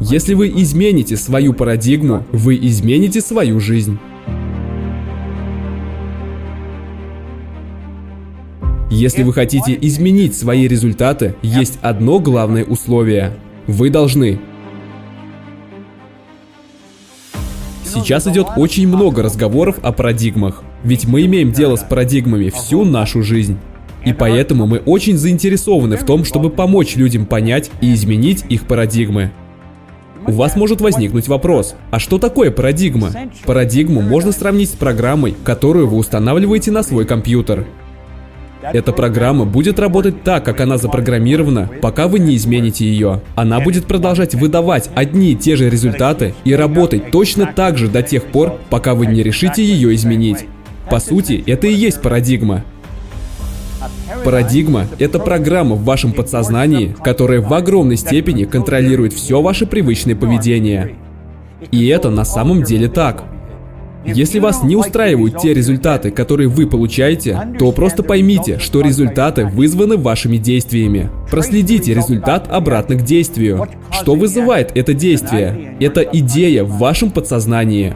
Если вы измените свою парадигму, вы измените свою жизнь. Если вы хотите изменить свои результаты, есть одно главное условие. Вы должны. Сейчас идет очень много разговоров о парадигмах, ведь мы имеем дело с парадигмами всю нашу жизнь. И поэтому мы очень заинтересованы в том, чтобы помочь людям понять и изменить их парадигмы. У вас может возникнуть вопрос, а что такое парадигма? Парадигму можно сравнить с программой, которую вы устанавливаете на свой компьютер. Эта программа будет работать так, как она запрограммирована, пока вы не измените ее. Она будет продолжать выдавать одни и те же результаты и работать точно так же до тех пор, пока вы не решите ее изменить. По сути, это и есть парадигма. Парадигма – это программа в вашем подсознании, которая в огромной степени контролирует все ваше привычное поведение. И это на самом деле так. Если вас не устраивают те результаты, которые вы получаете, то просто поймите, что результаты вызваны вашими действиями. Проследите результат обратно к действию. Что вызывает это действие? Это идея в вашем подсознании.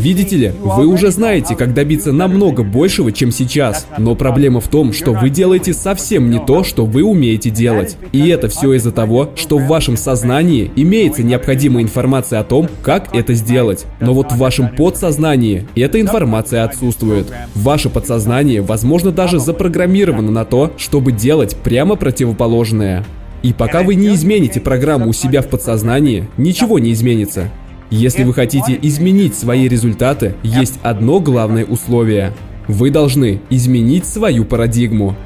Видите ли, вы уже знаете, как добиться намного большего, чем сейчас. Но проблема в том, что вы делаете совсем не то, что вы умеете делать. И это все из-за того, что в вашем сознании имеется необходимая информация о том, как это сделать. Но вот в вашем подсознании эта информация отсутствует. Ваше подсознание, возможно, даже запрограммировано на то, чтобы делать прямо противоположное. И пока вы не измените программу у себя в подсознании, ничего не изменится. Если вы хотите изменить свои результаты, есть одно главное условие. Вы должны изменить свою парадигму.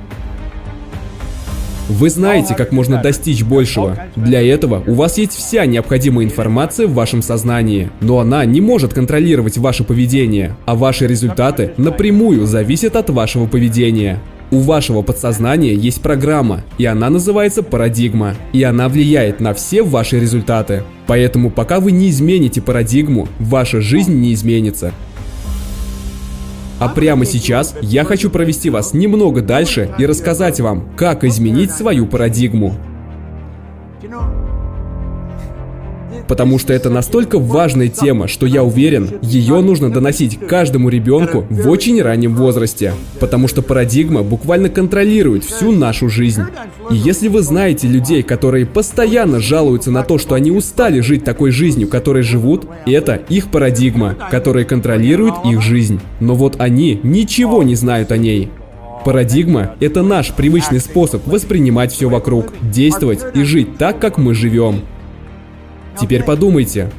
Вы знаете, как можно достичь большего. Для этого у вас есть вся необходимая информация в вашем сознании, но она не может контролировать ваше поведение, а ваши результаты напрямую зависят от вашего поведения. У вашего подсознания есть программа, и она называется парадигма, и она влияет на все ваши результаты. Поэтому пока вы не измените парадигму, ваша жизнь не изменится. А прямо сейчас я хочу провести вас немного дальше и рассказать вам, как изменить свою парадигму. Потому что это настолько важная тема, что я уверен, ее нужно доносить каждому ребенку в очень раннем возрасте, потому что парадигма буквально контролирует всю нашу жизнь. И если вы знаете людей, которые постоянно жалуются на то, что они устали жить такой жизнью, которой живут, это их парадигма, которая контролирует их жизнь. Но вот они ничего не знают о ней. Парадигма – это наш привычный способ воспринимать все вокруг, действовать и жить так, как мы живем. Теперь подумайте.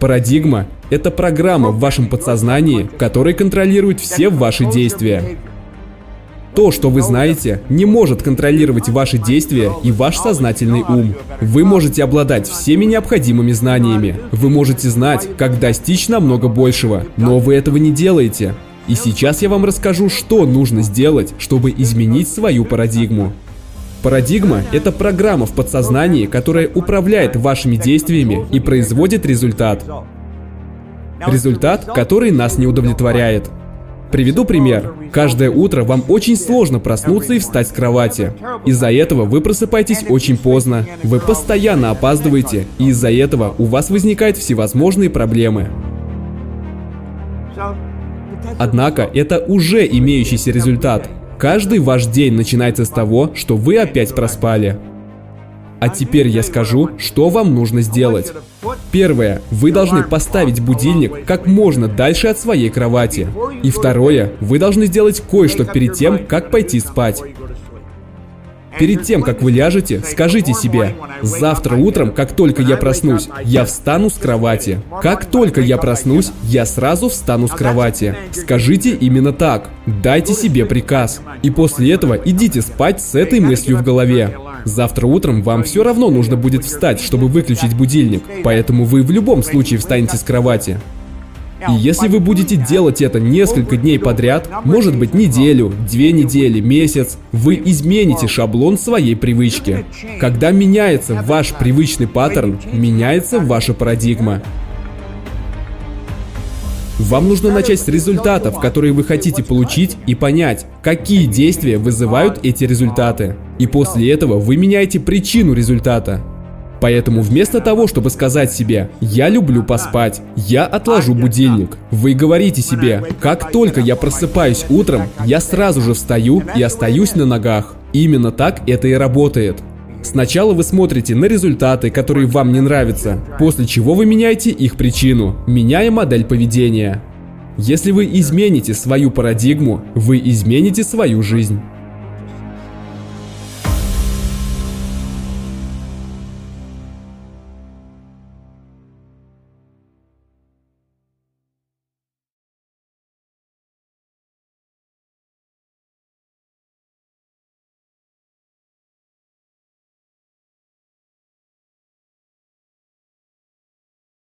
Парадигма – это программа в вашем подсознании, которая контролирует все ваши действия. То, что вы знаете, не может контролировать ваши действия и ваш сознательный ум. Вы можете обладать всеми необходимыми знаниями. Вы можете знать, как достичь намного большего, но вы этого не делаете. И сейчас я вам расскажу, что нужно сделать, чтобы изменить свою парадигму. Парадигма – это программа в подсознании, которая управляет вашими действиями и производит результат. Результат, который нас не удовлетворяет. Приведу пример. Каждое утро вам очень сложно проснуться и встать с кровати. Из-за этого вы просыпаетесь очень поздно, вы постоянно опаздываете, и из-за этого у вас возникают всевозможные проблемы. Однако это уже имеющийся результат. Каждый ваш день начинается с того, что вы опять проспали. А теперь я скажу, что вам нужно сделать. Первое. Вы должны поставить будильник как можно дальше от своей кровати. И второе. Вы должны сделать кое-что перед тем, как пойти спать. Перед тем, как вы ляжете, скажите себе, завтра утром, как только я проснусь, я встану с кровати. Как только я проснусь, я сразу встану с кровати. Скажите именно так. Дайте себе приказ. И после этого идите спать с этой мыслью в голове. Завтра утром вам все равно нужно будет встать, чтобы выключить будильник, поэтому вы в любом случае встанете с кровати. И если вы будете делать это несколько дней подряд, может быть неделю, две недели, месяц, вы измените шаблон своей привычки. Когда меняется ваш привычный паттерн, меняется ваша парадигма. Вам нужно начать с результатов, которые вы хотите получить, и понять, какие действия вызывают эти результаты. И после этого вы меняете причину результата. Поэтому вместо того, чтобы сказать себе «я люблю поспать», «я отложу будильник», вы говорите себе «как только я просыпаюсь утром, я сразу же встаю и остаюсь на ногах». Именно так это и работает. Сначала вы смотрите на результаты, которые вам не нравятся, после чего вы меняете их причину, меняя модель поведения. Если вы измените свою парадигму, вы измените свою жизнь.